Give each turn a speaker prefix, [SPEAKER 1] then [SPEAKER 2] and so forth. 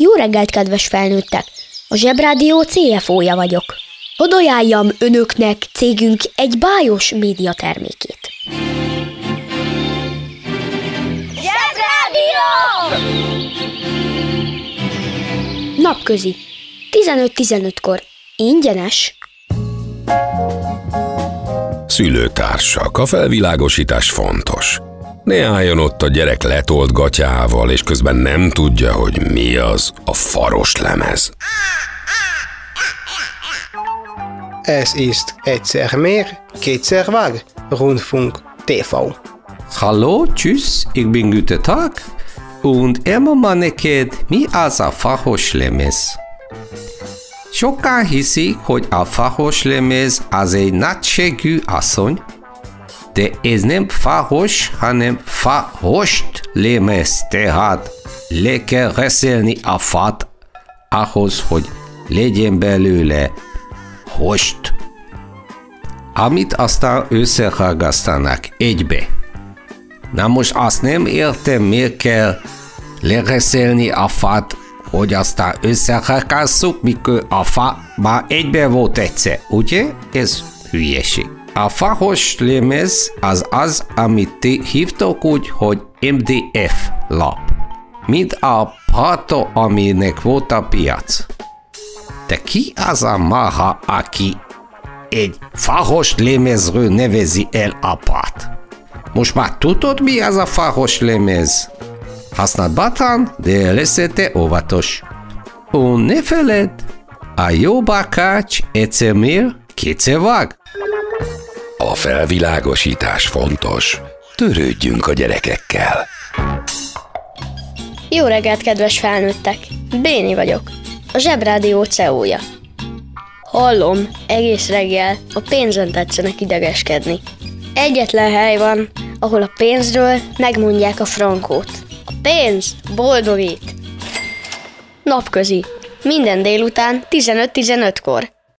[SPEAKER 1] Jó reggelt, kedves felnőttek! A Zsebrádió CFO-ja vagyok. Hadd ajánljam önöknek cégünk egy bájos média termékét.
[SPEAKER 2] Zsebrádió!
[SPEAKER 1] Napközi. 15-15-kor. Ingyenes.
[SPEAKER 3] Szülőtársak, a felvilágosítás fontos. Ne álljon ott a gyerek letolt gatyával, és közben nem tudja, hogy mi az a faros lemez.
[SPEAKER 4] Es ist egyszer mehr, kétszer Wag, Rundfunk TV.
[SPEAKER 5] Hallo, tschüss, ich bin Güte Tag und elmondom neked, mi az a fahos lemez. Sokan hiszik, hogy a fahos lemez az egy nagységű asszony, de ez nem fahos, hanem fahost lemez, tehát le kell reszelni a fát ahhoz, hogy legyen belőle host, amit aztán összehallgasztanak egybe. Na most azt nem értem, miért kell lereszelni a fát, hogy aztán összehallgasszuk, mikor a fa már egybe volt egyszer, ugye? Ez hülyeség. A fahos lemez az az, amit ti hívtok úgy, hogy MDF lap. Mint a pato, aminek volt a piac. De ki az a maha, aki egy fahos lemezről nevezi el apát? Most már tudod, mi az a fahos lemez? Használd bátran, de leszete óvatos. Und ne feled, a jó bakács egyszer mér, kétszer vág.
[SPEAKER 3] A felvilágosítás fontos. Törődjünk a gyerekekkel.
[SPEAKER 1] Jó reggelt, kedves felnőttek! Béni vagyok, a Zsebrádió CEO-ja. Hallom, egész reggel a pénzen tetszenek idegeskedni. Egyetlen hely van, ahol a pénzről megmondják a frankót. A pénz boldogít! Napközi. Minden délután 15-15-kor.